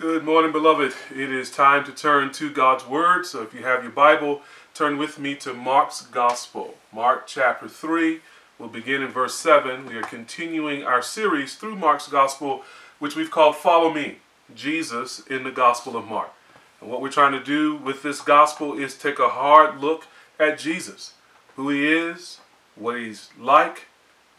Good morning, beloved. It is time to turn to God's Word. So if you have your Bible, turn with me to Mark's Gospel. Mark chapter 3. We'll begin in verse 7. We are continuing our series through Mark's Gospel, which we've called Follow Me Jesus in the Gospel of Mark. And what we're trying to do with this Gospel is take a hard look at Jesus, who he is, what he's like,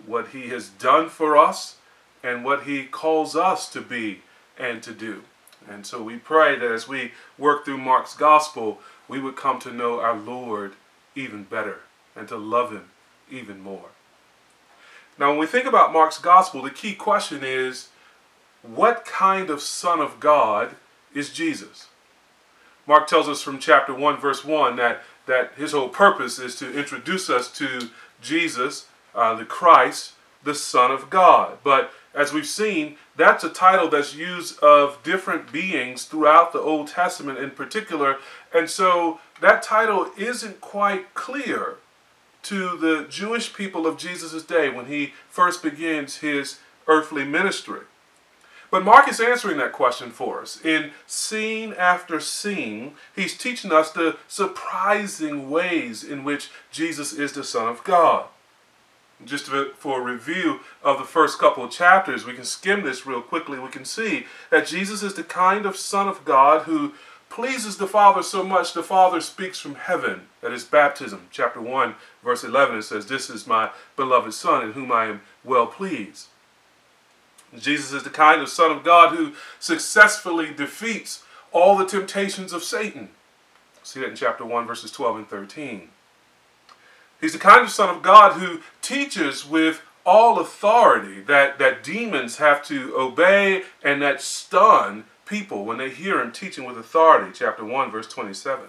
what he has done for us, and what he calls us to be and to do. And so we pray that as we work through Mark's gospel, we would come to know our Lord even better and to love him even more. Now, when we think about Mark's gospel, the key question is what kind of Son of God is Jesus? Mark tells us from chapter 1, verse 1, that, that his whole purpose is to introduce us to Jesus, uh, the Christ, the Son of God. But as we've seen, that's a title that's used of different beings throughout the Old Testament in particular. And so that title isn't quite clear to the Jewish people of Jesus' day when he first begins his earthly ministry. But Mark is answering that question for us. In scene after scene, he's teaching us the surprising ways in which Jesus is the Son of God just for a review of the first couple of chapters, we can skim this real quickly. We can see that Jesus is the kind of Son of God who pleases the Father so much the Father speaks from heaven at his baptism. Chapter 1, verse 11, it says, This is my beloved Son in whom I am well pleased. Jesus is the kind of Son of God who successfully defeats all the temptations of Satan. See that in chapter 1, verses 12 and 13. He's the kind of Son of God who teaches with all authority that, that demons have to obey and that stun people when they hear him teaching with authority. Chapter 1, verse 27.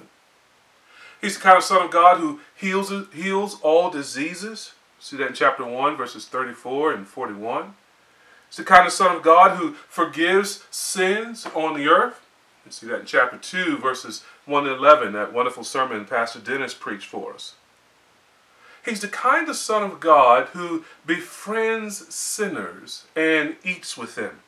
He's the kind of Son of God who heals, heals all diseases. See that in chapter 1, verses 34 and 41. He's the kind of Son of God who forgives sins on the earth. You see that in chapter 2, verses 1 and 11, that wonderful sermon Pastor Dennis preached for us. He's the kind of Son of God who befriends sinners and eats with them.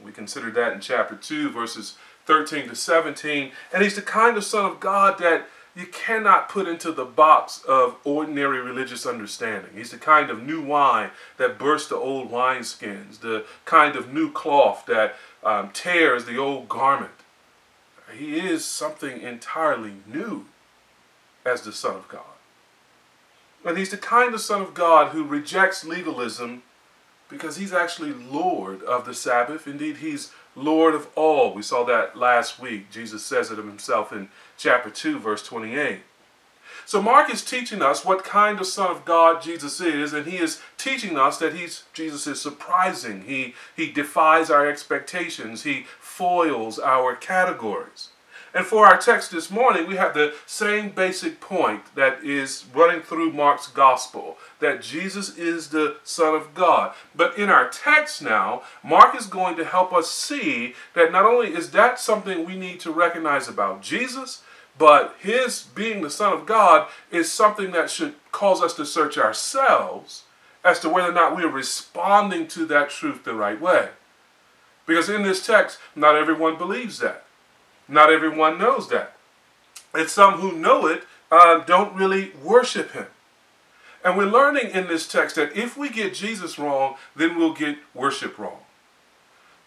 We considered that in chapter 2, verses 13 to 17. And he's the kind of Son of God that you cannot put into the box of ordinary religious understanding. He's the kind of new wine that bursts the old wineskins, the kind of new cloth that um, tears the old garment. He is something entirely new as the Son of God. And he's the kind of Son of God who rejects legalism because he's actually Lord of the Sabbath. Indeed, he's Lord of all. We saw that last week. Jesus says it of himself in chapter 2, verse 28. So Mark is teaching us what kind of Son of God Jesus is, and he is teaching us that he's Jesus is surprising. He he defies our expectations. He foils our categories. And for our text this morning, we have the same basic point that is running through Mark's gospel that Jesus is the Son of God. But in our text now, Mark is going to help us see that not only is that something we need to recognize about Jesus, but his being the Son of God is something that should cause us to search ourselves as to whether or not we are responding to that truth the right way. Because in this text, not everyone believes that. Not everyone knows that. And some who know it uh, don't really worship him. And we're learning in this text that if we get Jesus wrong, then we'll get worship wrong.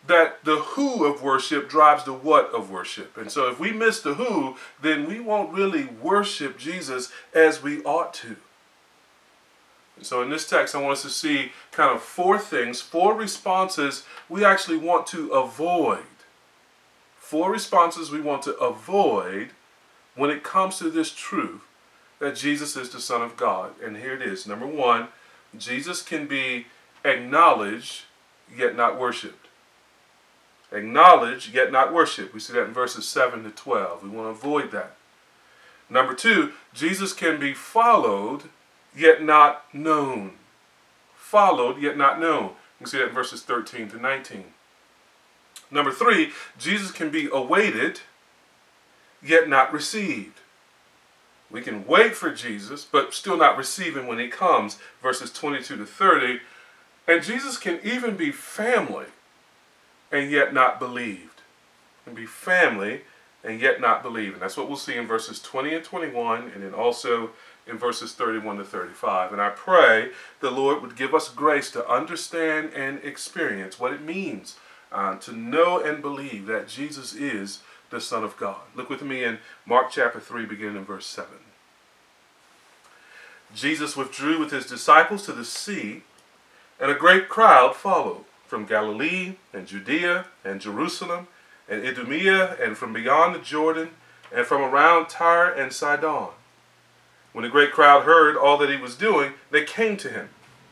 That the who of worship drives the what of worship. And so if we miss the who, then we won't really worship Jesus as we ought to. And so in this text, I want us to see kind of four things, four responses we actually want to avoid four responses we want to avoid when it comes to this truth that Jesus is the Son of God. And here it is. Number one, Jesus can be acknowledged yet not worshiped. Acknowledged yet not worshiped. We see that in verses 7 to 12. We want to avoid that. Number two, Jesus can be followed yet not known. Followed yet not known. You see that in verses 13 to 19. Number three, Jesus can be awaited, yet not received. We can wait for Jesus, but still not receive him when he comes, verses 22 to 30. And Jesus can even be family and yet not believed. can be family and yet not believe. And that's what we'll see in verses 20 and 21, and then also in verses 31 to 35. And I pray the Lord would give us grace to understand and experience what it means uh, to know and believe that Jesus is the Son of God. Look with me in Mark chapter 3, beginning in verse 7. Jesus withdrew with his disciples to the sea, and a great crowd followed from Galilee and Judea and Jerusalem and Idumea and from beyond the Jordan and from around Tyre and Sidon. When the great crowd heard all that he was doing, they came to him.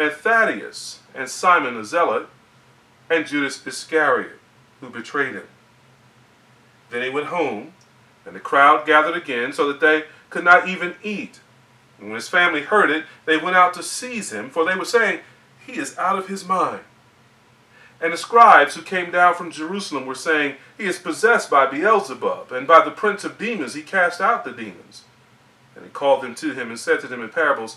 and Thaddeus, and Simon the Zealot, and Judas Iscariot, who betrayed him. Then he went home, and the crowd gathered again, so that they could not even eat. And when his family heard it, they went out to seize him, for they were saying, He is out of his mind. And the scribes who came down from Jerusalem were saying, He is possessed by Beelzebub, and by the prince of demons he cast out the demons. And he called them to him and said to them in parables,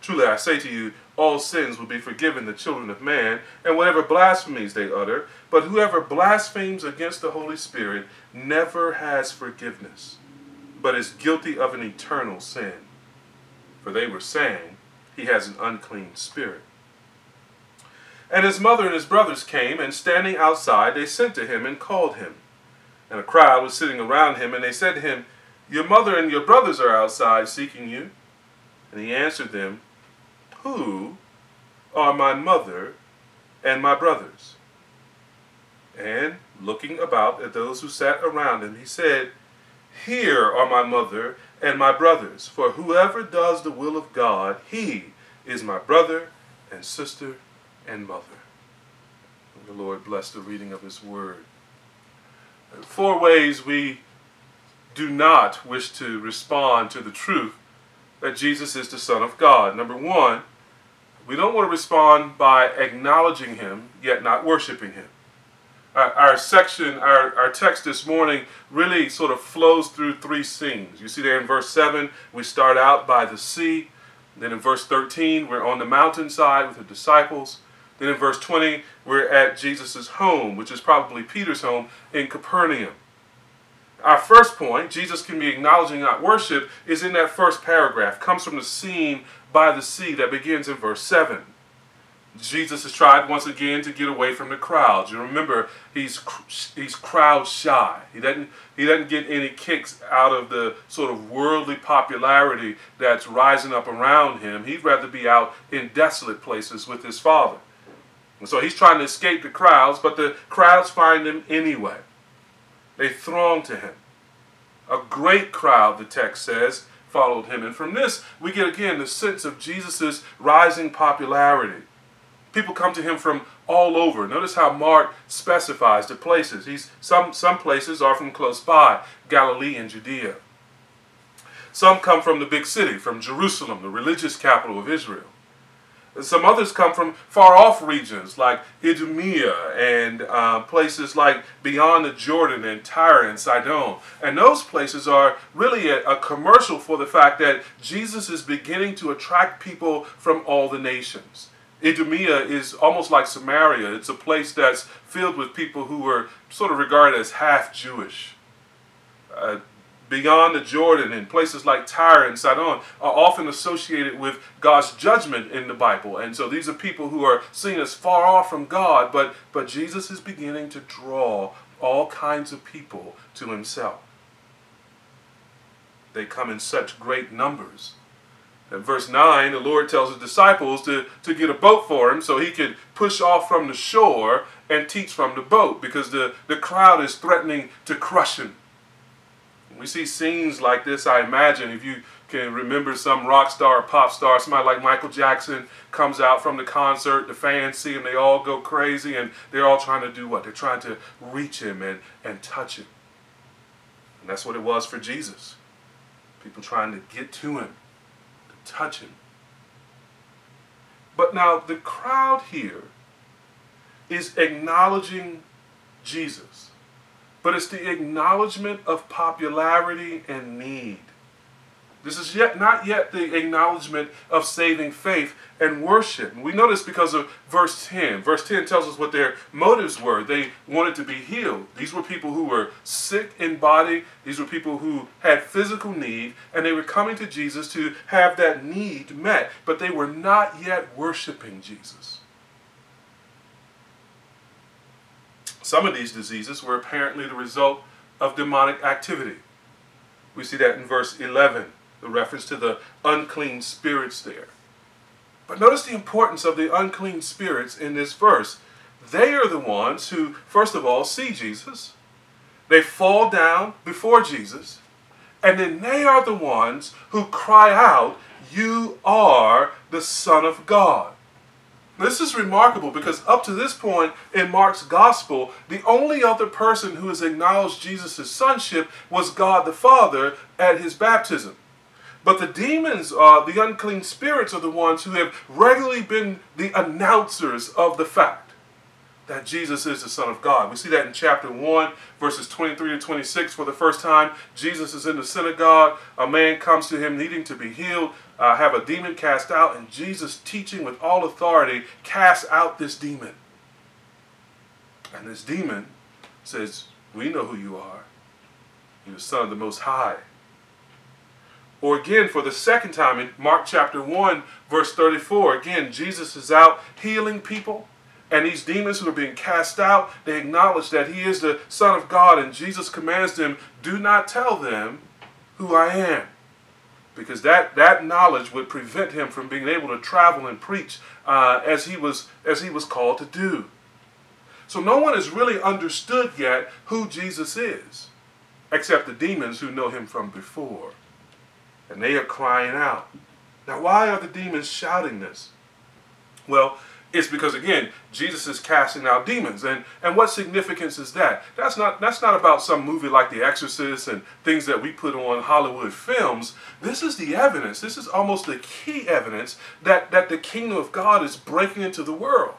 Truly I say to you, all sins will be forgiven the children of man, and whatever blasphemies they utter. But whoever blasphemes against the Holy Spirit never has forgiveness, but is guilty of an eternal sin. For they were saying, He has an unclean spirit. And his mother and his brothers came, and standing outside, they sent to him and called him. And a crowd was sitting around him, and they said to him, Your mother and your brothers are outside seeking you. And he answered them, Who are my mother and my brothers? And looking about at those who sat around him, he said, Here are my mother and my brothers, for whoever does the will of God, he is my brother and sister and mother. The Lord bless the reading of His Word. Four ways we do not wish to respond to the truth that Jesus is the Son of God. Number one, we don't want to respond by acknowledging Him yet not worshiping Him. Our, our, section, our, our text this morning really sort of flows through three scenes. You see there in verse 7, we start out by the sea. Then in verse 13, we're on the mountainside with the disciples. Then in verse 20, we're at Jesus' home, which is probably Peter's home in Capernaum. Our first point, Jesus can be acknowledging not worship, is in that first paragraph, comes from the scene by the sea that begins in verse 7. Jesus has tried once again to get away from the crowds. You remember he's he's crowd shy. He doesn't he doesn't get any kicks out of the sort of worldly popularity that's rising up around him. He'd rather be out in desolate places with his father. And so he's trying to escape the crowds, but the crowds find him anyway. They throng to him. A great crowd, the text says, followed him. And from this, we get again the sense of Jesus' rising popularity. People come to him from all over. Notice how Mark specifies the places. He's, some, some places are from close by, Galilee and Judea. Some come from the big city, from Jerusalem, the religious capital of Israel. Some others come from far off regions like Idumea and uh, places like beyond the Jordan and Tyre and Sidon. And those places are really a, a commercial for the fact that Jesus is beginning to attract people from all the nations. Idumea is almost like Samaria. It's a place that's filled with people who were sort of regarded as half Jewish. Uh, beyond the Jordan and places like Tyre and Sidon are often associated with God's judgment in the Bible. And so these are people who are seen as far off from God, but, but Jesus is beginning to draw all kinds of people to himself. They come in such great numbers. In verse 9, the Lord tells his disciples to, to get a boat for him so he could push off from the shore and teach from the boat because the, the crowd is threatening to crush him. We see scenes like this, I imagine, if you can remember some rock star, pop star, somebody like Michael Jackson comes out from the concert, the fans see him, they all go crazy, and they're all trying to do what? They're trying to reach him and, and touch him. And that's what it was for Jesus. People trying to get to him, to touch him. But now the crowd here is acknowledging Jesus but it's the acknowledgement of popularity and need. This is yet not yet the acknowledgement of saving faith and worship. We know this because of verse 10. Verse 10 tells us what their motives were. They wanted to be healed. These were people who were sick in body, these were people who had physical need, and they were coming to Jesus to have that need met, but they were not yet worshiping Jesus. Some of these diseases were apparently the result of demonic activity. We see that in verse 11, the reference to the unclean spirits there. But notice the importance of the unclean spirits in this verse. They are the ones who, first of all, see Jesus. They fall down before Jesus. And then they are the ones who cry out, You are the Son of God. This is remarkable because up to this point in Mark's gospel, the only other person who has acknowledged Jesus' sonship was God the Father at his baptism. But the demons, uh, the unclean spirits, are the ones who have regularly been the announcers of the fact that Jesus is the Son of God. We see that in chapter 1, verses 23 to 26. For the first time, Jesus is in the synagogue. A man comes to him needing to be healed, uh, have a demon cast out, and Jesus, teaching with all authority, casts out this demon. And this demon says, We know who you are. You're the Son of the Most High. Or again, for the second time in Mark chapter 1, verse 34, again, Jesus is out healing people. And these demons who are being cast out, they acknowledge that he is the Son of God, and Jesus commands them, do not tell them who I am. Because that, that knowledge would prevent him from being able to travel and preach uh, as, he was, as he was called to do. So no one has really understood yet who Jesus is, except the demons who know him from before. And they are crying out. Now, why are the demons shouting this? Well, it's because again, Jesus is casting out demons. And and what significance is that? That's not that's not about some movie like The Exorcist and things that we put on Hollywood films. This is the evidence. This is almost the key evidence that, that the kingdom of God is breaking into the world.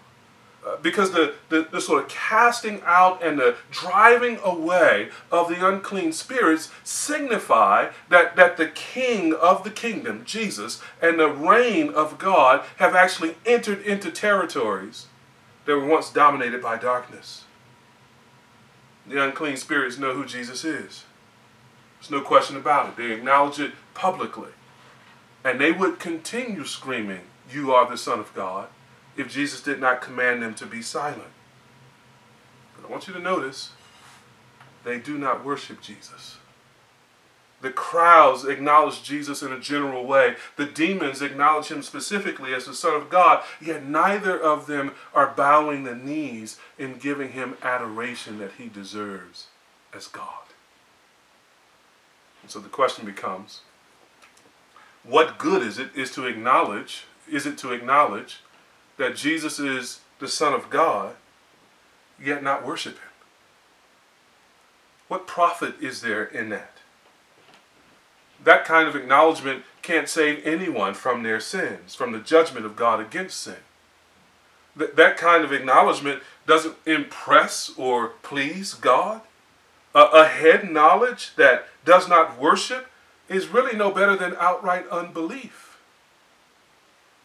Because the, the, the, sort of casting out and the driving away of the unclean spirits signify that, that the king of the kingdom, Jesus, and the reign of God have actually entered into territories that were once dominated by darkness. The unclean spirits know who Jesus is. There's no question about it. They acknowledge it publicly. And they would continue screaming, You are the Son of God if Jesus did not command them to be silent. But I want you to notice they do not worship Jesus. The crowds acknowledge Jesus in a general way. The demons acknowledge him specifically as the Son of God, yet neither of them are bowing the knees in giving him adoration that he deserves as God. And so the question becomes what good is it is to acknowledge, is it to acknowledge that Jesus is the Son of God, yet not worship him? What profit is there in that? That kind of acknowledgement can't save anyone from their sins, from the judgment of God against sin. Th- that kind of acknowledgement doesn't impress or please God. a head knowledge that does not worship is really no better than outright unbelief.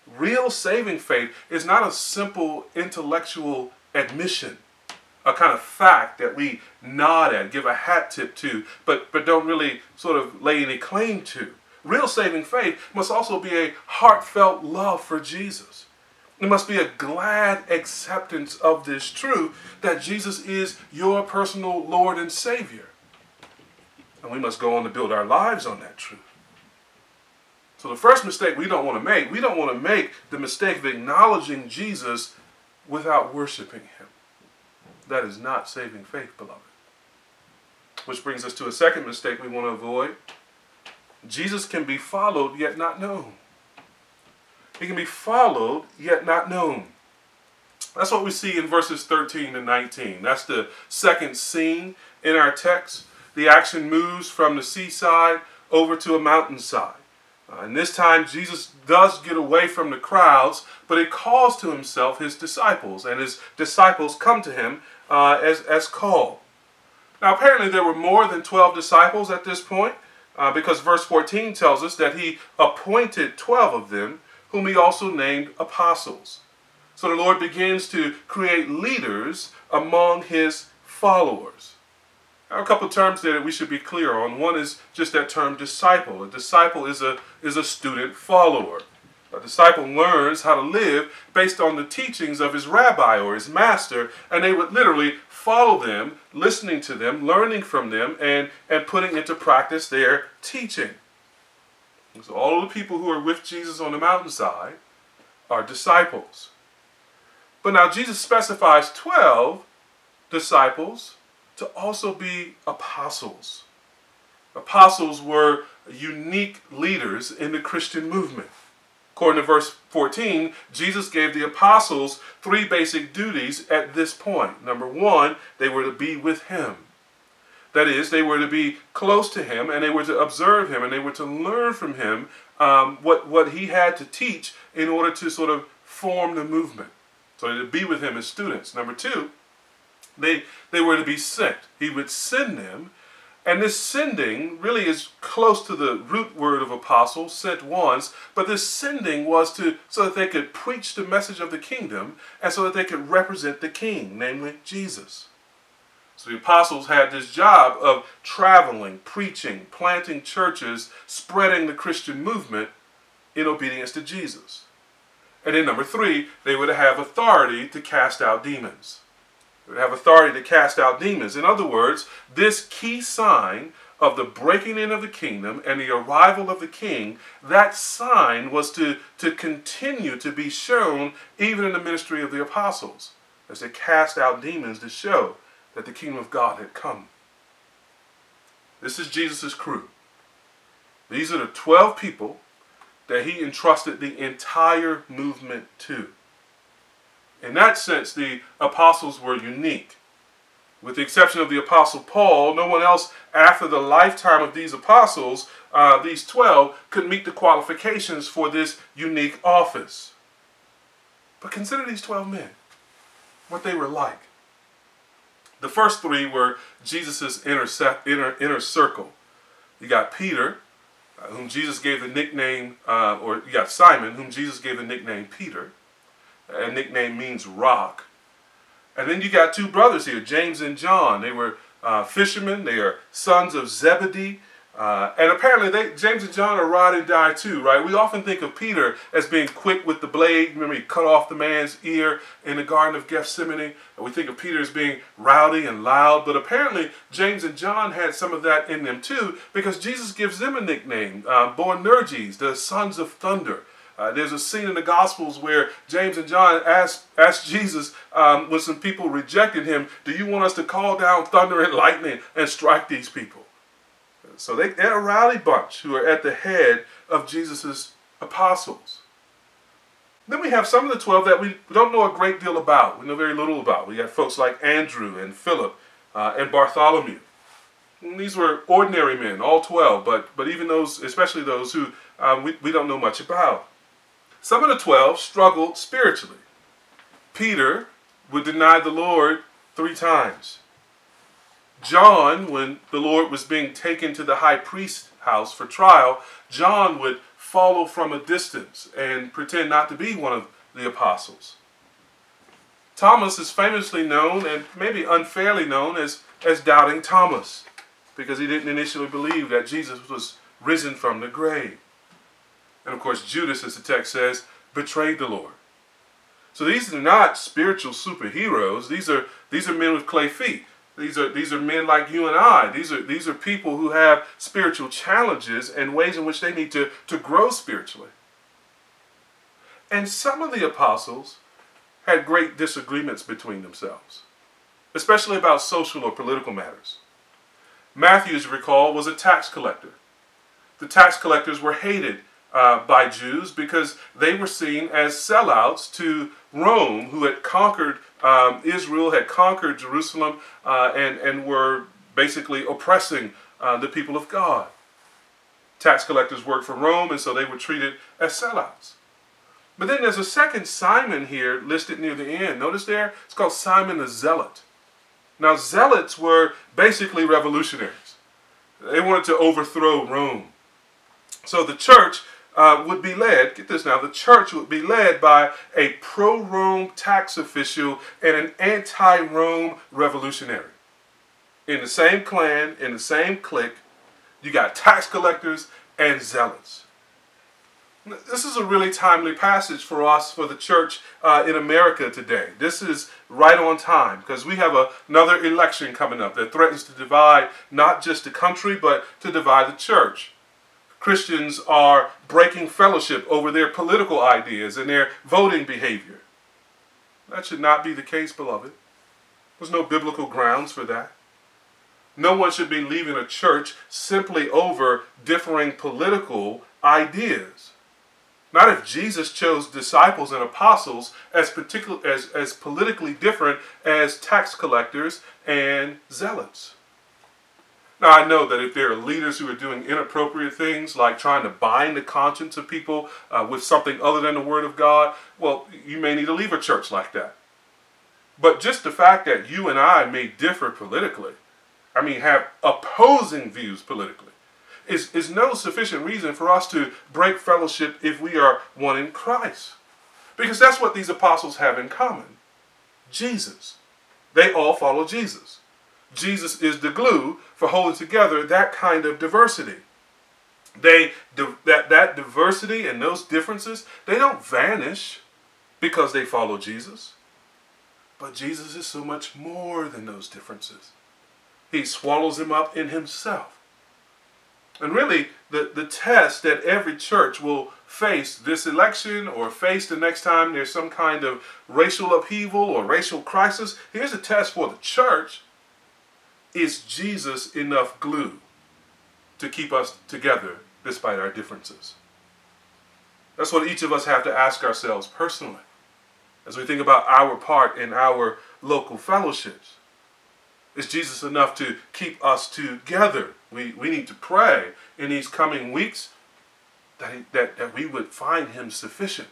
Real saving faith is not a simple intellectual admission, a kind of fact that we nod at, give a hat tip to, but, but don't really sort of lay any claim to. Real saving faith must also be a heartfelt love for Jesus. It must be a glad acceptance of this truth that Jesus is your personal Lord and Savior. And we must go on to build our lives on that truth. So, the first mistake we don't want to make, we don't want to make the mistake of acknowledging Jesus without worshiping Him. That is not saving faith, beloved. Which brings us to a second mistake we want to avoid. Jesus can be followed yet not known. He can be followed yet not known. That's what we see in verses 13 to 19. That's the second scene in our text. The action moves from the seaside over to a mountainside. Uh, and this time, Jesus does get away from the crowds, but he calls to himself his disciples, and his disciples come to him uh, as, as called. Now, apparently, there were more than 12 disciples at this point, uh, because verse 14 tells us that he appointed 12 of them, whom he also named apostles. So the Lord begins to create leaders among his followers. A couple terms there that we should be clear on. One is just that term disciple. A disciple is a, is a student follower. A disciple learns how to live based on the teachings of his rabbi or his master, and they would literally follow them, listening to them, learning from them, and, and putting into practice their teaching. So all the people who are with Jesus on the mountainside are disciples. But now Jesus specifies 12 disciples to also be apostles. Apostles were unique leaders in the Christian movement. According to verse 14, Jesus gave the apostles three basic duties at this point. Number one, they were to be with him. That is, they were to be close to him and they were to observe him and they were to learn from him um, what, what he had to teach in order to sort of form the movement. So to be with him as students. Number two, they, they were to be sent. He would send them and this sending really is close to the root word of apostle, sent ones, but this sending was to so that they could preach the message of the kingdom and so that they could represent the king, namely Jesus. So the apostles had this job of traveling, preaching, planting churches, spreading the Christian movement in obedience to Jesus. And then number three, they would have authority to cast out demons have authority to cast out demons. In other words, this key sign of the breaking in of the kingdom and the arrival of the king, that sign was to, to continue to be shown even in the ministry of the apostles as they cast out demons to show that the kingdom of God had come. This is Jesus' crew. These are the 12 people that he entrusted the entire movement to. In that sense, the apostles were unique. With the exception of the apostle Paul, no one else after the lifetime of these apostles, uh, these 12, could meet the qualifications for this unique office. But consider these 12 men, what they were like. The first three were Jesus' inner, inner, inner circle. You got Peter, uh, whom Jesus gave the nickname, uh, or you got Simon, whom Jesus gave the nickname Peter. A nickname means rock. And then you got two brothers here, James and John. They were uh, fishermen. They are sons of Zebedee. Uh, and apparently, they, James and John are ride and die too, right? We often think of Peter as being quick with the blade. Remember, he cut off the man's ear in the Garden of Gethsemane. And we think of Peter as being rowdy and loud. But apparently, James and John had some of that in them too, because Jesus gives them a nickname, uh, Boanerges, the sons of thunder. Uh, there's a scene in the Gospels where James and John asked, asked Jesus um, when some people rejected him, Do you want us to call down thunder and lightning and strike these people? So they, they're a rowdy bunch who are at the head of Jesus' apostles. Then we have some of the 12 that we don't know a great deal about. We know very little about. We have folks like Andrew and Philip uh, and Bartholomew. These were ordinary men, all 12, but, but even those, especially those who um, we, we don't know much about. Some of the 12 struggled spiritually. Peter would deny the Lord three times. John, when the Lord was being taken to the high priest's house for trial, John would follow from a distance and pretend not to be one of the apostles. Thomas is famously known and maybe unfairly known as, as Doubting Thomas because he didn't initially believe that Jesus was risen from the grave. And of course, Judas, as the text says, betrayed the Lord. So these are not spiritual superheroes. These are these are men with clay feet. These are these are men like you and I. These are these are people who have spiritual challenges and ways in which they need to, to grow spiritually. And some of the apostles had great disagreements between themselves, especially about social or political matters. Matthew, as you recall, was a tax collector. The tax collectors were hated uh, by Jews because they were seen as sellouts to Rome, who had conquered um, Israel, had conquered Jerusalem, uh, and, and were basically oppressing uh, the people of God. Tax collectors worked for Rome, and so they were treated as sellouts. But then there's a second Simon here listed near the end. Notice there? It's called Simon the Zealot. Now, zealots were basically revolutionaries. They wanted to overthrow Rome. So the church uh, would be led, get this now, the church would be led by a pro Rome tax official and an anti Rome revolutionary. In the same clan, in the same clique, you got tax collectors and zealots. This is a really timely passage for us, for the church uh, in America today. This is right on time because we have a, another election coming up that threatens to divide not just the country, but to divide the church. Christians are breaking fellowship over their political ideas and their voting behavior. That should not be the case, beloved. There's no biblical grounds for that. No one should be leaving a church simply over differing political ideas. Not if Jesus chose disciples and apostles as particular as, as politically different as tax collectors and zealots. Now I know that if there are leaders who are doing inappropriate things like trying to bind the conscience of people uh, with something other than the Word of God, well, you may need to leave a church like that. But just the fact that you and I may differ politically, I mean, have opposing views politically, is, is no sufficient reason for us to break fellowship if we are one in Christ. Because that's what these apostles have in common Jesus. They all follow Jesus. Jesus is the glue for holding together that kind of diversity. They that that diversity and those differences, they don't vanish because they follow Jesus. But Jesus is so much more than those differences. He swallows them up in himself. And really, the, the test that every church will face this election or face the next time there's some kind of racial upheaval or racial crisis, here's a test for the church. Is Jesus enough glue to keep us together despite our differences? That's what each of us have to ask ourselves personally as we think about our part in our local fellowships. Is Jesus enough to keep us together? We, we need to pray in these coming weeks that, that, that we would find him sufficient.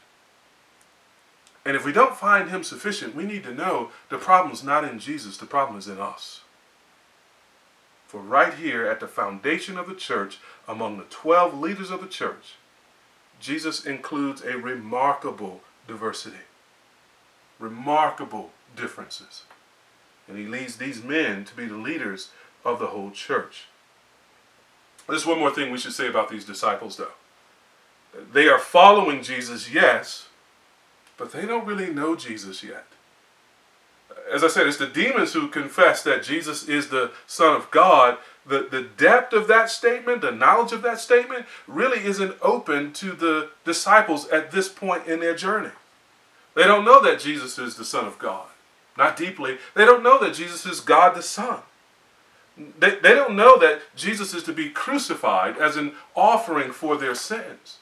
And if we don't find him sufficient, we need to know the problem is not in Jesus, the problem is in us. For right here at the foundation of the church, among the 12 leaders of the church, Jesus includes a remarkable diversity, remarkable differences. And he leads these men to be the leaders of the whole church. There's one more thing we should say about these disciples, though. They are following Jesus, yes, but they don't really know Jesus yet. As I said, it's the demons who confess that Jesus is the Son of God. The, the depth of that statement, the knowledge of that statement, really isn't open to the disciples at this point in their journey. They don't know that Jesus is the Son of God not deeply. They don't know that Jesus is God the Son. They, they don't know that Jesus is to be crucified as an offering for their sins.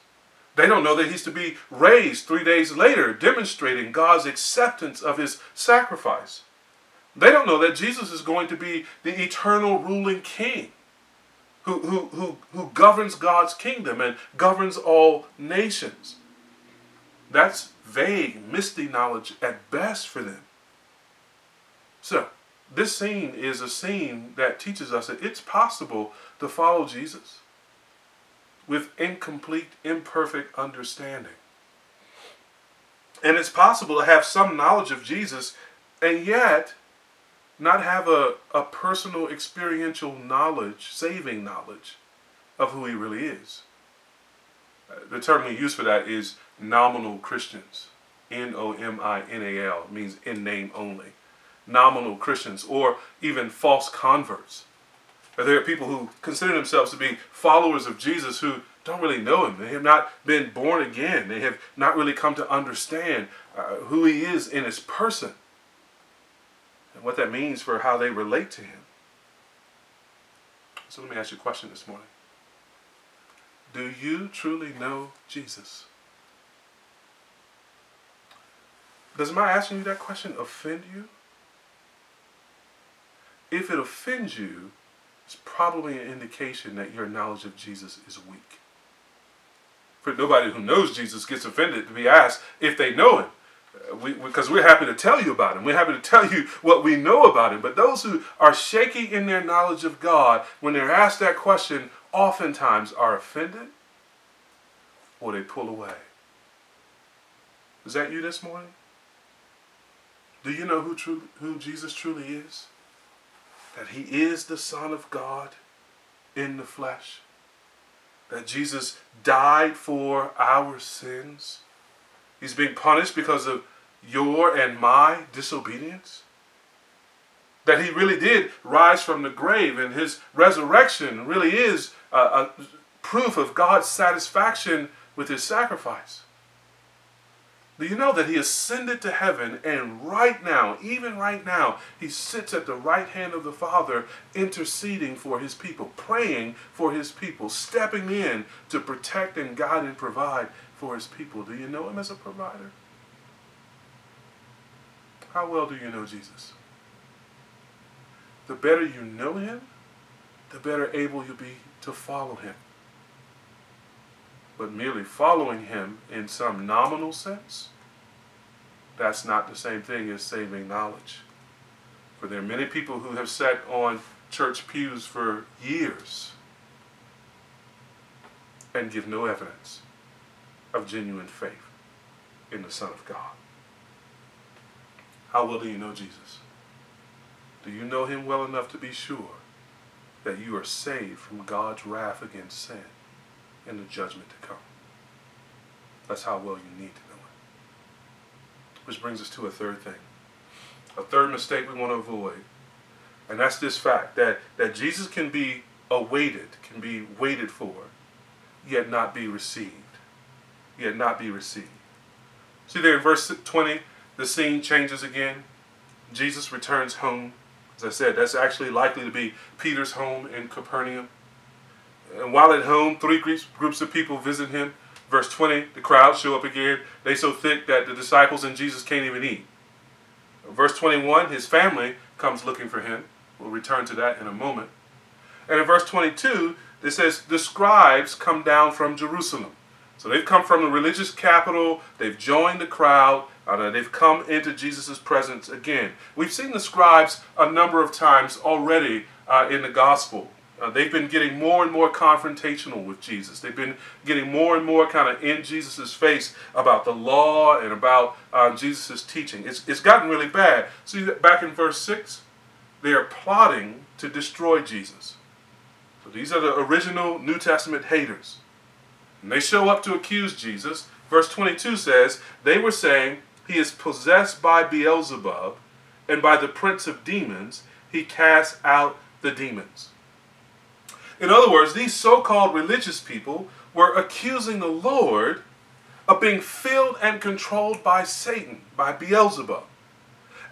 They don't know that he's to be raised three days later, demonstrating God's acceptance of his sacrifice. They don't know that Jesus is going to be the eternal ruling king who, who, who, who governs God's kingdom and governs all nations. That's vague, misty knowledge at best for them. So, this scene is a scene that teaches us that it's possible to follow Jesus with incomplete, imperfect understanding. And it's possible to have some knowledge of Jesus and yet not have a, a personal experiential knowledge, saving knowledge of who he really is. The term we use for that is nominal Christians. N O M I N A L means in name only. Nominal Christians or even false converts. There are people who consider themselves to be followers of Jesus who don't really know him. They have not been born again. They have not really come to understand uh, who he is in his person and what that means for how they relate to him. So let me ask you a question this morning. Do you truly know Jesus? Does my asking you that question offend you? If it offends you, it's probably an indication that your knowledge of Jesus is weak. For nobody who knows Jesus gets offended to be asked if they know him uh, we, because we're happy to tell you about him. We're happy to tell you what we know about him. But those who are shaky in their knowledge of God, when they're asked that question, oftentimes are offended or they pull away. Is that you this morning? Do you know who, true, who Jesus truly is? That he is the Son of God in the flesh? That Jesus died for our sins? He's being punished because of your and my disobedience? That he really did rise from the grave and his resurrection really is a, a proof of God's satisfaction with his sacrifice. Do you know that he ascended to heaven and right now, even right now, he sits at the right hand of the Father interceding for his people, praying for his people, stepping in to protect and guide and provide for his people. Do you know him as a provider? How well do you know Jesus? The better you know him, the better able you'll be to follow him. But merely following him in some nominal sense, that's not the same thing as saving knowledge. For there are many people who have sat on church pews for years and give no evidence of genuine faith in the Son of God. How well do you know Jesus? Do you know him well enough to be sure that you are saved from God's wrath against sin and the judgment to come? That's how well you need to know it. Which brings us to a third thing. A third mistake we want to avoid. And that's this fact that, that Jesus can be awaited, can be waited for, yet not be received yet not be received. See there in verse 20, the scene changes again. Jesus returns home. As I said, that's actually likely to be Peter's home in Capernaum. And while at home, three groups of people visit him. Verse 20, the crowds show up again. They so thick that the disciples and Jesus can't even eat. Verse 21, his family comes looking for him. We'll return to that in a moment. And in verse 22, it says, the scribes come down from Jerusalem. So they've come from the religious capital, they've joined the crowd, uh, they've come into Jesus' presence again. We've seen the scribes a number of times already uh, in the gospel. Uh, they've been getting more and more confrontational with Jesus. They've been getting more and more kind of in Jesus' face about the law and about uh, Jesus' teaching. It's, it's gotten really bad. See, back in verse 6, they are plotting to destroy Jesus. So these are the original New Testament haters. And they show up to accuse Jesus. Verse 22 says, They were saying, He is possessed by Beelzebub, and by the prince of demons, he casts out the demons. In other words, these so called religious people were accusing the Lord of being filled and controlled by Satan, by Beelzebub.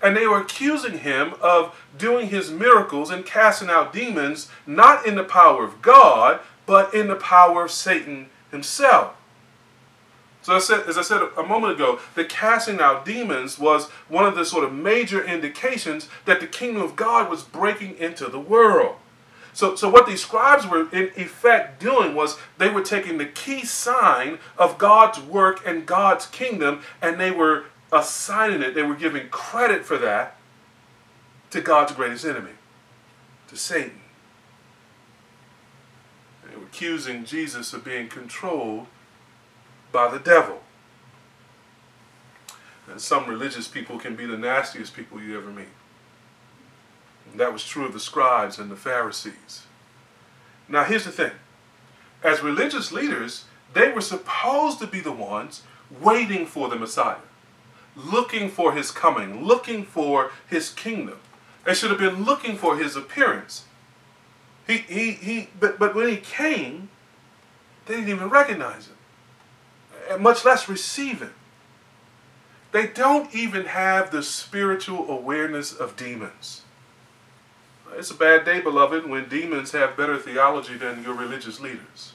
And they were accusing him of doing his miracles and casting out demons, not in the power of God, but in the power of Satan himself. So I said, as I said a moment ago, the casting out demons was one of the sort of major indications that the kingdom of God was breaking into the world. So, so what these scribes were in effect doing was they were taking the key sign of God's work and God's kingdom, and they were assigning it, they were giving credit for that to God's greatest enemy, to Satan. They were accusing Jesus of being controlled by the devil. And some religious people can be the nastiest people you ever meet. And that was true of the scribes and the Pharisees. Now, here's the thing as religious leaders, they were supposed to be the ones waiting for the Messiah, looking for his coming, looking for his kingdom. They should have been looking for his appearance. He, he, he, but, but when he came, they didn't even recognize him, much less receive him. They don't even have the spiritual awareness of demons. It's a bad day, beloved, when demons have better theology than your religious leaders.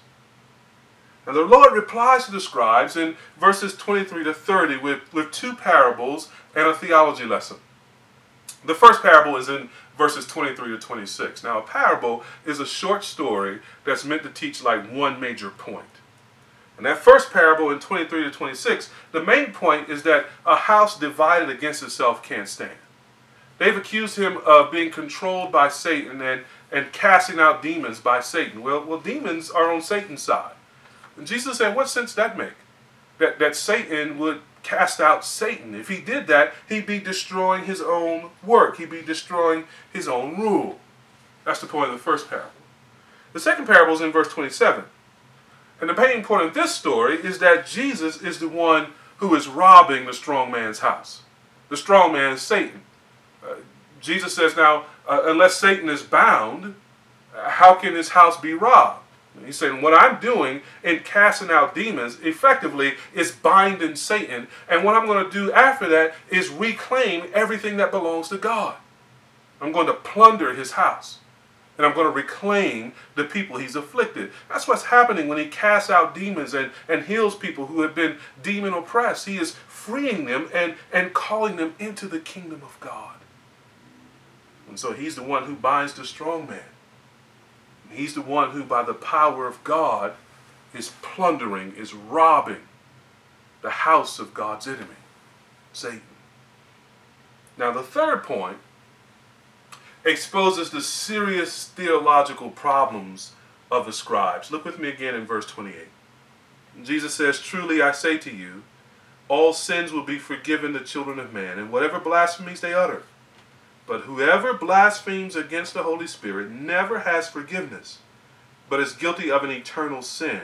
And the Lord replies to the scribes in verses 23 to 30 with, with two parables and a theology lesson. The first parable is in verses 23 to 26. Now, a parable is a short story that's meant to teach like one major point. And that first parable in 23 to 26, the main point is that a house divided against itself can't stand. They've accused him of being controlled by Satan and, and casting out demons by Satan. Well, well, demons are on Satan's side. And Jesus said, what sense does that make? That, that Satan would cast out Satan. If he did that, he'd be destroying his own work. He'd be destroying his own rule. That's the point of the first parable. The second parable is in verse 27. And the main point of this story is that Jesus is the one who is robbing the strong man's house. The strong man is Satan. Jesus says, now, uh, unless Satan is bound, uh, how can his house be robbed? He's saying, what I'm doing in casting out demons effectively is binding Satan. And what I'm going to do after that is reclaim everything that belongs to God. I'm going to plunder his house. And I'm going to reclaim the people he's afflicted. That's what's happening when he casts out demons and, and heals people who have been demon oppressed. He is freeing them and, and calling them into the kingdom of God. And so he's the one who binds the strong man. He's the one who, by the power of God, is plundering, is robbing the house of God's enemy, Satan. Now, the third point exposes the serious theological problems of the scribes. Look with me again in verse 28. Jesus says, Truly I say to you, all sins will be forgiven the children of man, and whatever blasphemies they utter. But whoever blasphemes against the Holy Spirit never has forgiveness, but is guilty of an eternal sin.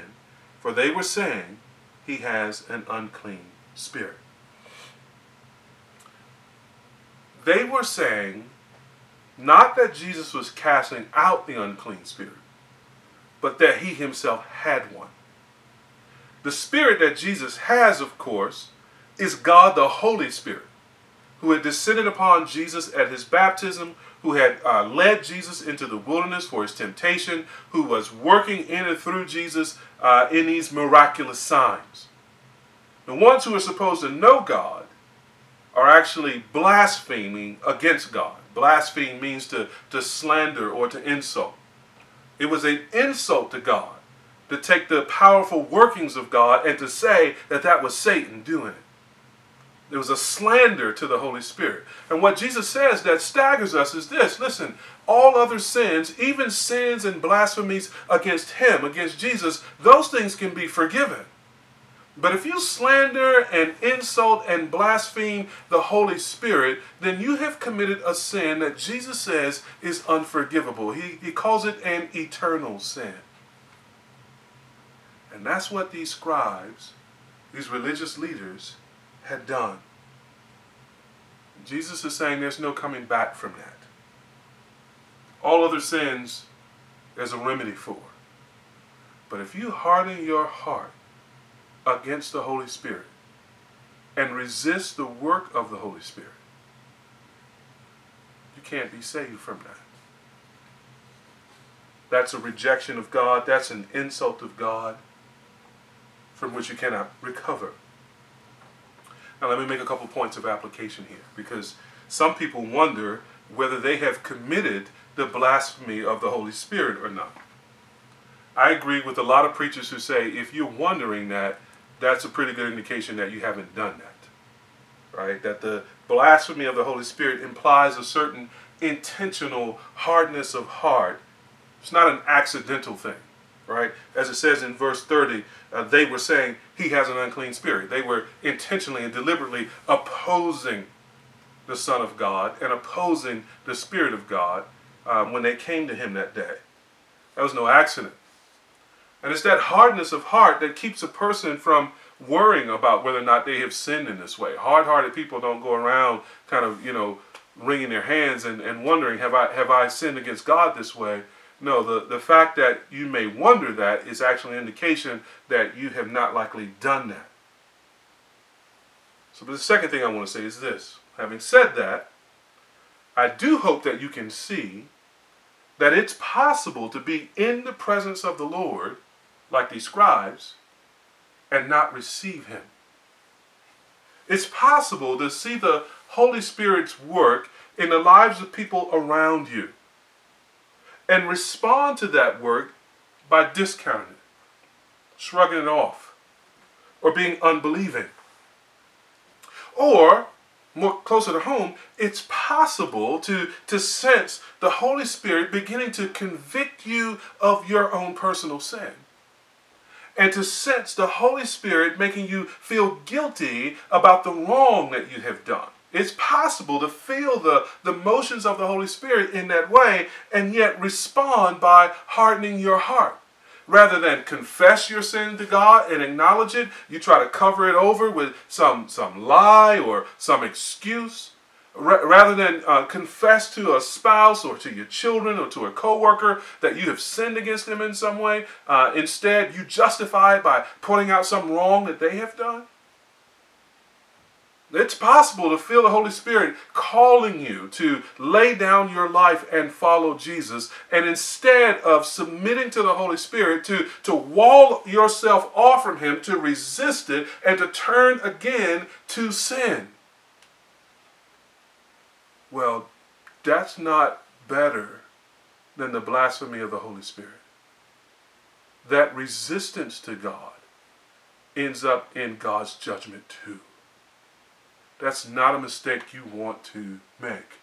For they were saying, He has an unclean spirit. They were saying, not that Jesus was casting out the unclean spirit, but that he himself had one. The spirit that Jesus has, of course, is God the Holy Spirit who had descended upon Jesus at his baptism, who had uh, led Jesus into the wilderness for his temptation, who was working in and through Jesus uh, in these miraculous signs. The ones who are supposed to know God are actually blaspheming against God. Blaspheme means to, to slander or to insult. It was an insult to God to take the powerful workings of God and to say that that was Satan doing it. It was a slander to the Holy Spirit. And what Jesus says that staggers us is this listen, all other sins, even sins and blasphemies against Him, against Jesus, those things can be forgiven. But if you slander and insult and blaspheme the Holy Spirit, then you have committed a sin that Jesus says is unforgivable. He, he calls it an eternal sin. And that's what these scribes, these religious leaders, had done. Jesus is saying there's no coming back from that. All other sins, there's a remedy for. But if you harden your heart against the Holy Spirit and resist the work of the Holy Spirit, you can't be saved from that. That's a rejection of God. That's an insult of God from which you cannot recover. Now, let me make a couple points of application here because some people wonder whether they have committed the blasphemy of the Holy Spirit or not. I agree with a lot of preachers who say if you're wondering that, that's a pretty good indication that you haven't done that. Right? That the blasphemy of the Holy Spirit implies a certain intentional hardness of heart. It's not an accidental thing. Right? As it says in verse 30, uh, they were saying he has an unclean spirit. They were intentionally and deliberately opposing the Son of God and opposing the Spirit of God um, when they came to him that day. That was no accident. And it's that hardness of heart that keeps a person from worrying about whether or not they have sinned in this way. Hard-hearted people don't go around kind of, you know, wringing their hands and, and wondering, have I have I sinned against God this way? No, the, the fact that you may wonder that is actually an indication that you have not likely done that. So the second thing I want to say is this. Having said that, I do hope that you can see that it's possible to be in the presence of the Lord, like these scribes, and not receive Him. It's possible to see the Holy Spirit's work in the lives of people around you and respond to that work by discounting it, shrugging it off, or being unbelieving. Or more closer to home, it's possible to, to sense the Holy Spirit beginning to convict you of your own personal sin. And to sense the Holy Spirit making you feel guilty about the wrong that you have done. It's possible to feel the, the motions of the Holy Spirit in that way and yet respond by hardening your heart. Rather than confess your sin to God and acknowledge it, you try to cover it over with some, some lie or some excuse. Rather than uh, confess to a spouse or to your children or to a coworker that you have sinned against them in some way, uh, instead you justify it by pointing out some wrong that they have done. It's possible to feel the Holy Spirit calling you to lay down your life and follow Jesus, and instead of submitting to the Holy Spirit, to, to wall yourself off from Him, to resist it, and to turn again to sin. Well, that's not better than the blasphemy of the Holy Spirit. That resistance to God ends up in God's judgment too. That's not a mistake you want to make.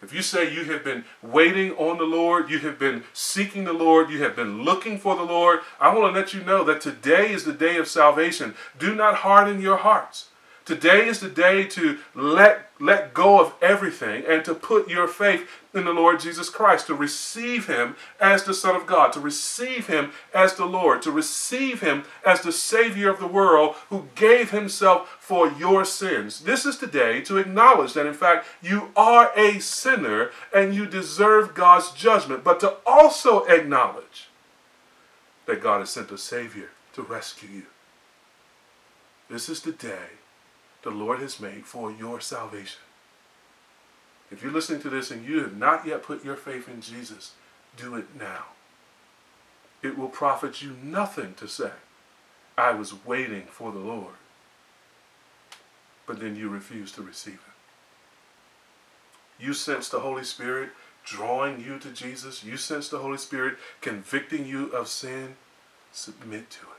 If you say you have been waiting on the Lord, you have been seeking the Lord, you have been looking for the Lord, I want to let you know that today is the day of salvation. Do not harden your hearts. Today is the day to let, let go of everything and to put your faith in the Lord Jesus Christ, to receive Him as the Son of God, to receive Him as the Lord, to receive Him as the Savior of the world who gave Himself for your sins. This is the day to acknowledge that, in fact, you are a sinner and you deserve God's judgment, but to also acknowledge that God has sent a Savior to rescue you. This is the day the Lord has made for your salvation. If you're listening to this and you have not yet put your faith in Jesus, do it now. It will profit you nothing to say, I was waiting for the Lord, but then you refuse to receive Him. You sense the Holy Spirit drawing you to Jesus. You sense the Holy Spirit convicting you of sin. Submit to it.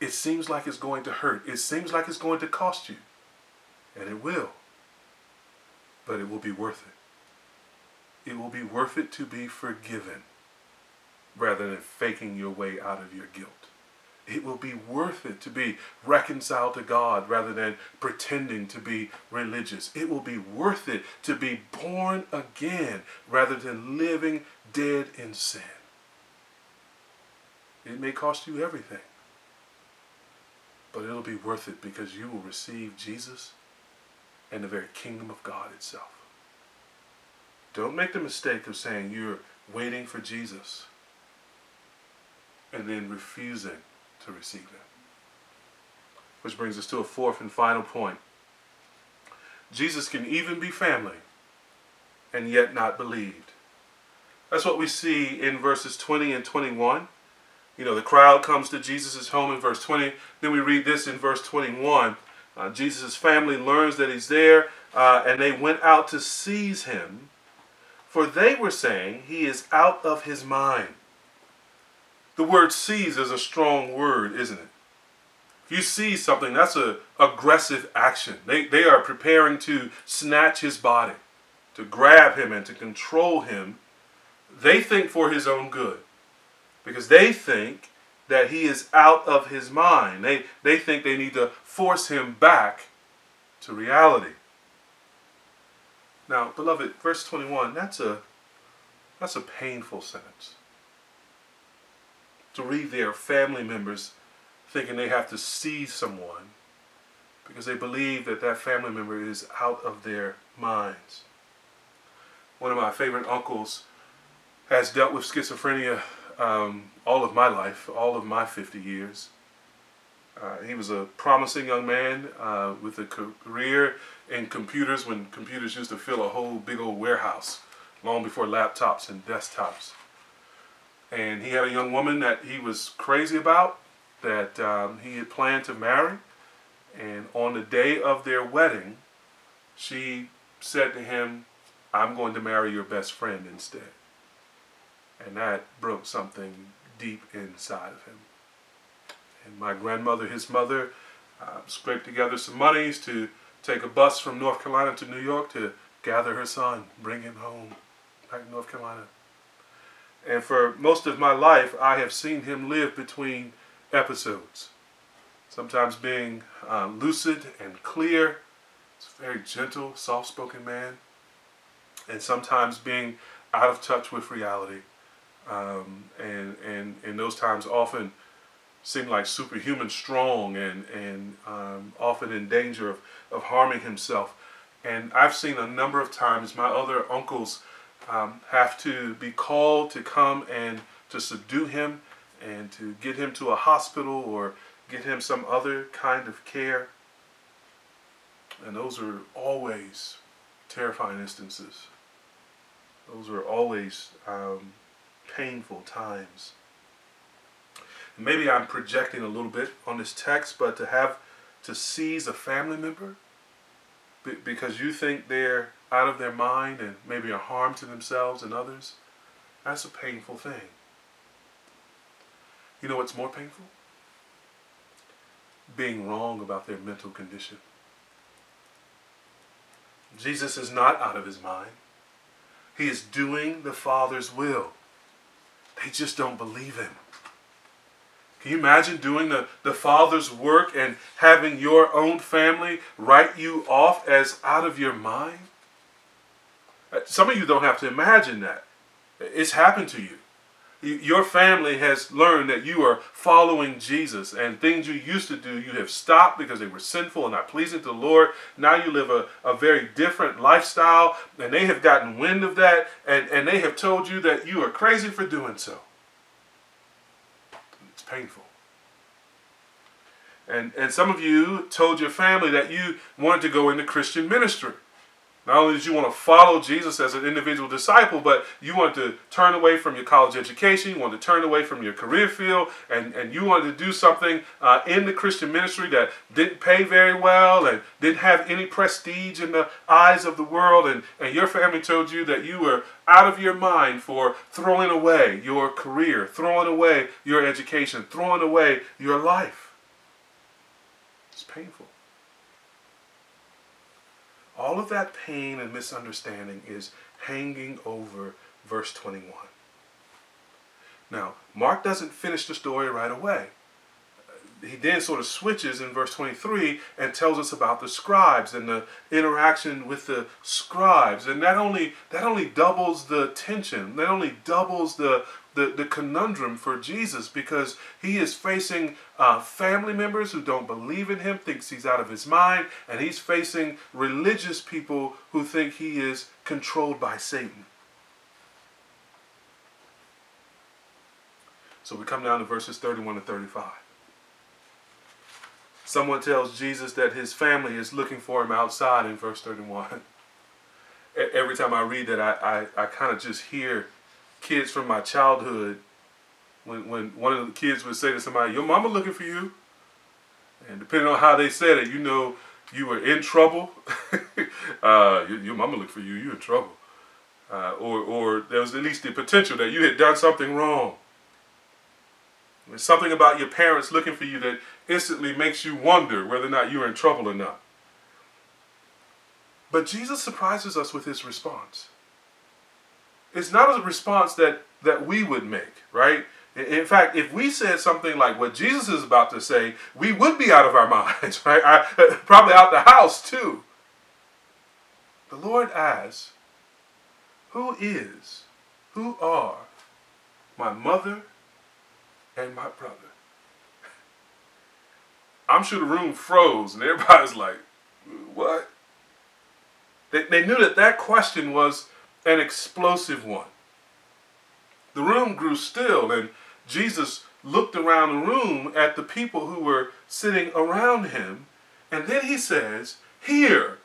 It seems like it's going to hurt. It seems like it's going to cost you. And it will. But it will be worth it. It will be worth it to be forgiven rather than faking your way out of your guilt. It will be worth it to be reconciled to God rather than pretending to be religious. It will be worth it to be born again rather than living dead in sin. It may cost you everything but it'll be worth it because you will receive Jesus and the very kingdom of God itself. Don't make the mistake of saying you're waiting for Jesus and then refusing to receive him. Which brings us to a fourth and final point. Jesus can even be family and yet not believed. That's what we see in verses 20 and 21 you know, the crowd comes to Jesus' home in verse 20. Then we read this in verse 21. Uh, Jesus' family learns that he's there, uh, and they went out to seize him, for they were saying he is out of his mind. The word seize is a strong word, isn't it? If you seize something, that's a aggressive action. They, they are preparing to snatch his body, to grab him and to control him. They think for his own good because they think that he is out of his mind. They, they think they need to force him back to reality. Now, beloved, verse 21, that's a that's a painful sentence. To read their family members thinking they have to see someone because they believe that that family member is out of their minds. One of my favorite uncles has dealt with schizophrenia um, all of my life, all of my 50 years. Uh, he was a promising young man uh, with a career in computers when computers used to fill a whole big old warehouse long before laptops and desktops. And he had a young woman that he was crazy about, that um, he had planned to marry. And on the day of their wedding, she said to him, I'm going to marry your best friend instead. And that broke something deep inside of him. And my grandmother, his mother, uh, scraped together some monies to take a bus from North Carolina to New York to gather her son, bring him home back to North Carolina. And for most of my life, I have seen him live between episodes. Sometimes being uh, lucid and clear, he's a very gentle, soft spoken man. And sometimes being out of touch with reality. Um, and, and in those times, often seem like superhuman strong and, and um, often in danger of, of harming himself. And I've seen a number of times my other uncles um, have to be called to come and to subdue him and to get him to a hospital or get him some other kind of care. And those are always terrifying instances. Those are always um, painful times. Maybe I'm projecting a little bit on this text, but to have to seize a family member because you think they're out of their mind and maybe are harm to themselves and others, that's a painful thing. You know what's more painful? Being wrong about their mental condition. Jesus is not out of his mind. He is doing the Father's will. They just don't believe him. Can you imagine doing the, the Father's work and having your own family write you off as out of your mind? Uh, some of you don't have to imagine that. It's happened to you. Your family has learned that you are following Jesus and things you used to do, you have stopped because they were sinful and not pleasing to the Lord. Now you live a, a very different lifestyle and they have gotten wind of that and, and they have told you that you are crazy for doing so. It's painful. And, and some of you told your family that you wanted to go into Christian ministry. Not only did you want to follow Jesus as an individual disciple, but you wanted to turn away from your college education, you wanted to turn away from your career field, and, and you wanted to do something uh, in the Christian ministry that didn't pay very well and didn't have any prestige in the eyes of the world. And, and your family told you that you were out of your mind for throwing away your career, throwing away your education, throwing away your life. It's painful. All of that pain and misunderstanding is hanging over verse 21. Now, Mark doesn't finish the story right away. He then sort of switches in verse 23 and tells us about the scribes and the interaction with the scribes. And that only that only doubles the tension. That only doubles the the, the conundrum for Jesus because he is facing uh, family members who don't believe in him, thinks he's out of his mind, and he's facing religious people who think he is controlled by Satan. So we come down to verses 31 to 35. Someone tells Jesus that his family is looking for him outside in verse 31. Every time I read that, I, I, I kind of just hear kids from my childhood when, when one of the kids would say to somebody, Your mama looking for you. And depending on how they said it, you know you were in trouble. uh, your, your, mama looking for you, you're in trouble. uh, or, or there was at least the potential that you had done something wrong. There's something about your parents looking for you that instantly makes you wonder whether or not you're in trouble or not. But Jesus surprises us with his response. It's not a response that, that we would make, right? In fact, if we said something like what Jesus is about to say, we would be out of our minds, right? I, probably out the house too. The Lord asks, Who is, who are my mother and my brother? I'm sure the room froze and everybody's like, What? They, they knew that that question was an explosive one. The room grew still, and Jesus looked around the room at the people who were sitting around him, and then he says, Here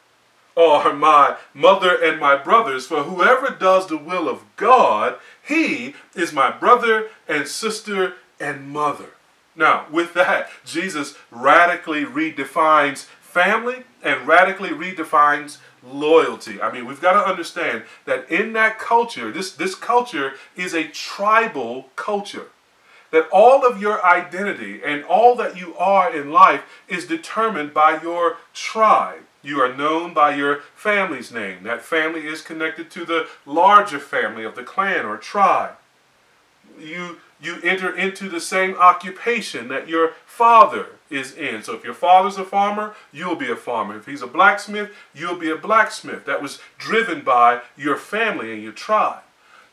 are my mother and my brothers, for whoever does the will of God, he is my brother and sister and mother. Now, with that, Jesus radically redefines family and radically redefines loyalty. I mean, we've got to understand that in that culture, this, this culture is a tribal culture. That all of your identity and all that you are in life is determined by your tribe. You are known by your family's name. That family is connected to the larger family of the clan or tribe. You you enter into the same occupation that your father is in. So if your father's a farmer, you'll be a farmer. If he's a blacksmith, you'll be a blacksmith. That was driven by your family and your tribe.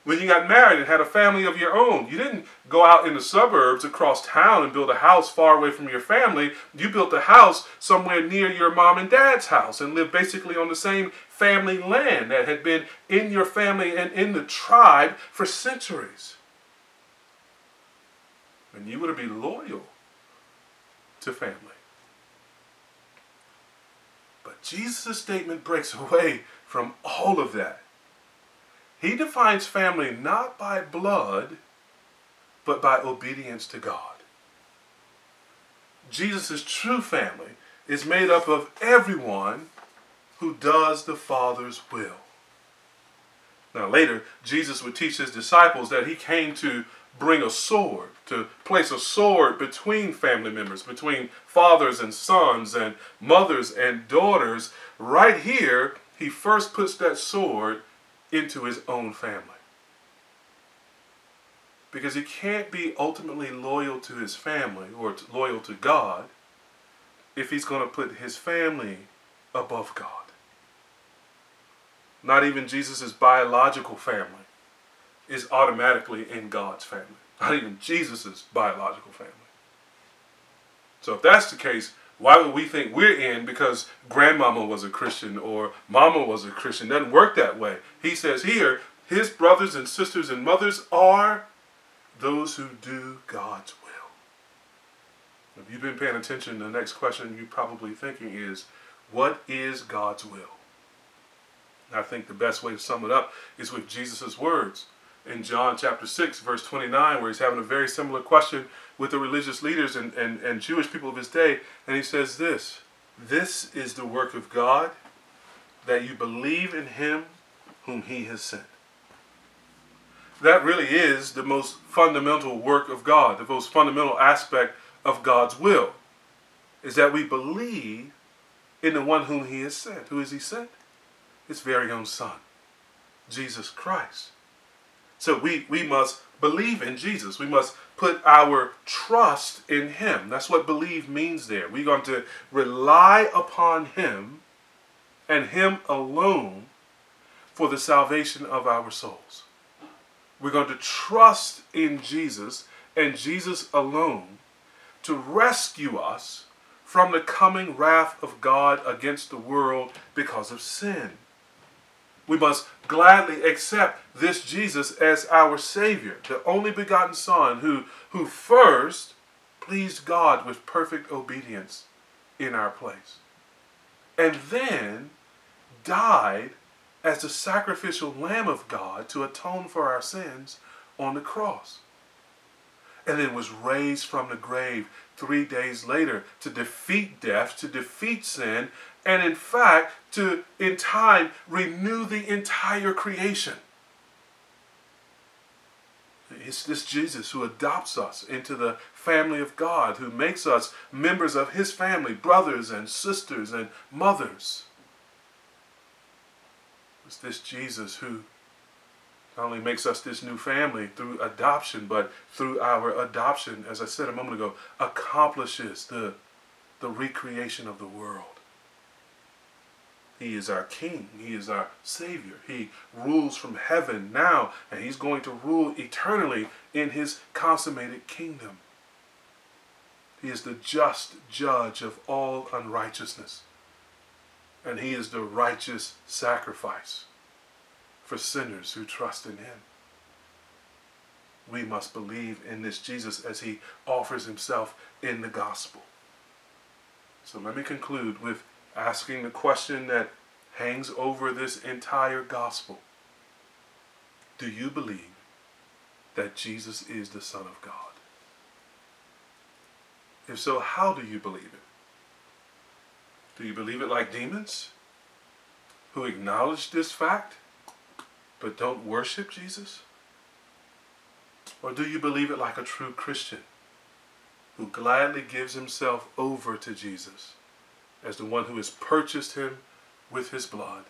When you got married and had a family of your own, you didn't go out in the suburbs across town and build a house far away from your family. You built a house somewhere near your mom and dad's house and lived basically on the same family land that had been in your family and in the tribe for centuries and you were to be loyal to family. But Jesus' statement breaks away from all of that. He defines family not by blood, but by obedience to God. Jesus' true family is made up of everyone who does the Father's will. Now, later, Jesus would teach his disciples that he came to bring a sword, to place a sword between family members, between fathers and sons and mothers and daughters. Right here, he first puts that sword into his own family. Because he can't be ultimately loyal to his family or loyal to God if he's going to put his family above God. Not even Jesus' biological family is automatically in God's family, not even Jesus' biological family. So if that's the case, why would we think we're in because grandmama was a Christian or mama was a Christian? Doesn't work that way. He says here, his brothers and sisters and mothers are those who do God's will. If you've been paying attention, the next question you're probably thinking is, what is God's will? I think the best way to sum it up is with Jesus' words in John chapter 6, verse 29, where he's having a very similar question with the religious leaders and, and, and Jewish people of his day. And he says this This is the work of God, that you believe in him whom he has sent. That really is the most fundamental work of God, the most fundamental aspect of God's will, is that we believe in the one whom he has sent. Who is he sent? His very own Son, Jesus Christ. So we, we must believe in Jesus. We must put our trust in Him. That's what believe means there. We're going to rely upon Him and Him alone for the salvation of our souls. We're going to trust in Jesus and Jesus alone to rescue us from the coming wrath of God against the world because of sin. We must gladly accept this Jesus as our Savior, the only begotten Son who, who first pleased God with perfect obedience in our place, and then died as the sacrificial Lamb of God to atone for our sins on the cross. And then was raised from the grave three days later to defeat death, to defeat sin, and in fact, to in time renew the entire creation. It's this Jesus who adopts us into the family of God, who makes us members of his family, brothers and sisters and mothers. It's this Jesus who not only makes us this new family through adoption, but through our adoption, as I said a moment ago, accomplishes the, the recreation of the world. He is our King. He is our Savior. He rules from heaven now, and He's going to rule eternally in His consummated kingdom. He is the just judge of all unrighteousness, and He is the righteous sacrifice for sinners who trust in Him. We must believe in this Jesus as He offers Himself in the gospel. So let me conclude with asking the question that hangs over this entire gospel Do you believe that Jesus is the Son of God? If so, how do you believe it? Do you believe it like demons who acknowledge this fact but don't worship Jesus? Or do you believe it like a true Christian who gladly gives himself over to Jesus? as the one who has purchased him with his blood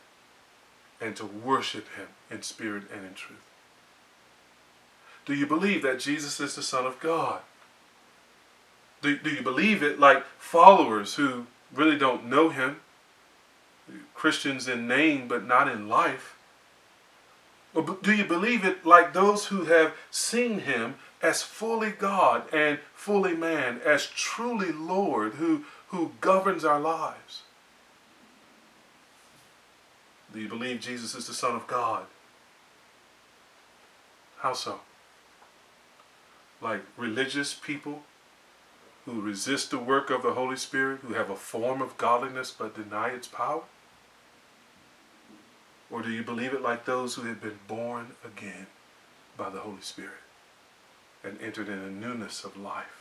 and to worship him in spirit and in truth? Do you believe that Jesus is the Son of God? Do, do you believe it like followers who really don't know him? Christians in name but not in life? Do you believe it like those who have seen him as fully God and fully man, as truly Lord, who who governs our lives. Do you believe Jesus is the Son of God? How so? Like religious people who resist the work of the Holy Spirit, who have a form of godliness but deny its power? Or do you believe it like those who have been born again by the Holy Spirit and entered in a newness of life?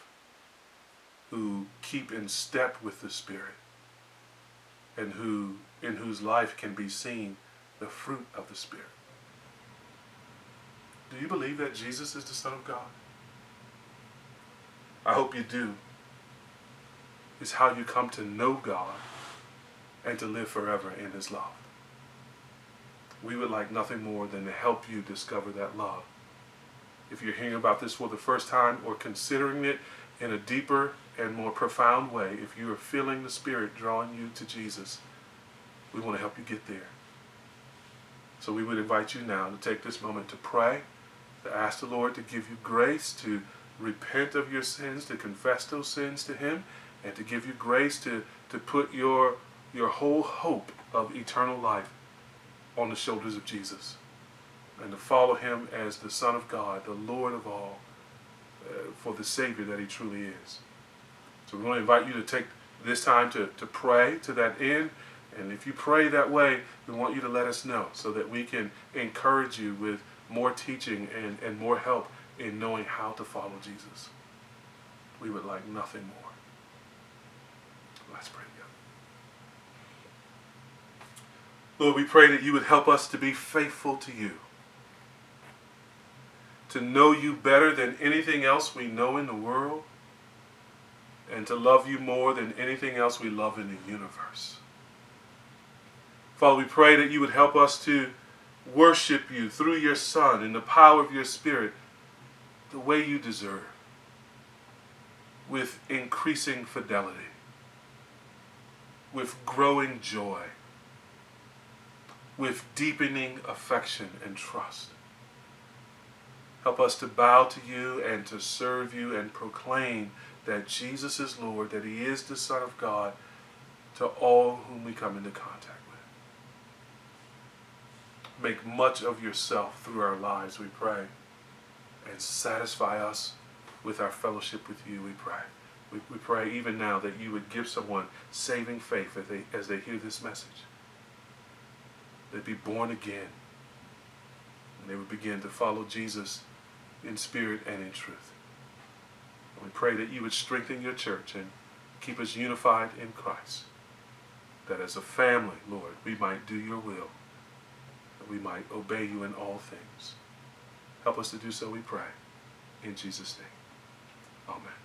who keep in step with the Spirit and who in whose life can be seen the fruit of the Spirit. Do you believe that Jesus is the Son of God? I hope you do. It's how you come to know God and to live forever in His love. We would like nothing more than to help you discover that love. If you're hearing about this for the first time or considering it in a deeper and more profound way, if you are feeling the Spirit drawing you to Jesus, we want to help you get there. So we would invite you now to take this moment to pray, to ask the Lord to give you grace to repent of your sins, to confess those sins to Him, and to give you grace to, to put your, your whole hope of eternal life on the shoulders of Jesus and to follow Him as the Son of God, the Lord of all, uh, for the Savior that He truly is. So we want to invite you to take this time to, to pray to that end. And if you pray that way, we want you to let us know so that we can encourage you with more teaching and, and more help in knowing how to follow Jesus. We would like nothing more. Let's pray together. Lord, we pray that you would help us to be faithful to you, to know you better than anything else we know in the world, and to love you more than anything else we love in the universe. Father, we pray that you would help us to worship you through your Son in the power of your Spirit the way you deserve, with increasing fidelity, with growing joy, with deepening affection and trust. Help us to bow to you and to serve you and proclaim that Jesus is Lord, that he is the Son of God to all whom we come into contact with. Make much of yourself through our lives, we pray, and satisfy us with our fellowship with you, we pray. We, we pray even now that you would give someone saving faith as they, as they hear this message. They'd be born again. And they would begin to follow Jesus in spirit and in truth. We pray that you would strengthen your church and keep us unified in Christ. That as a family, Lord, we might do your will. That we might obey you in all things. Help us to do so, we pray. In Jesus' name. Amen.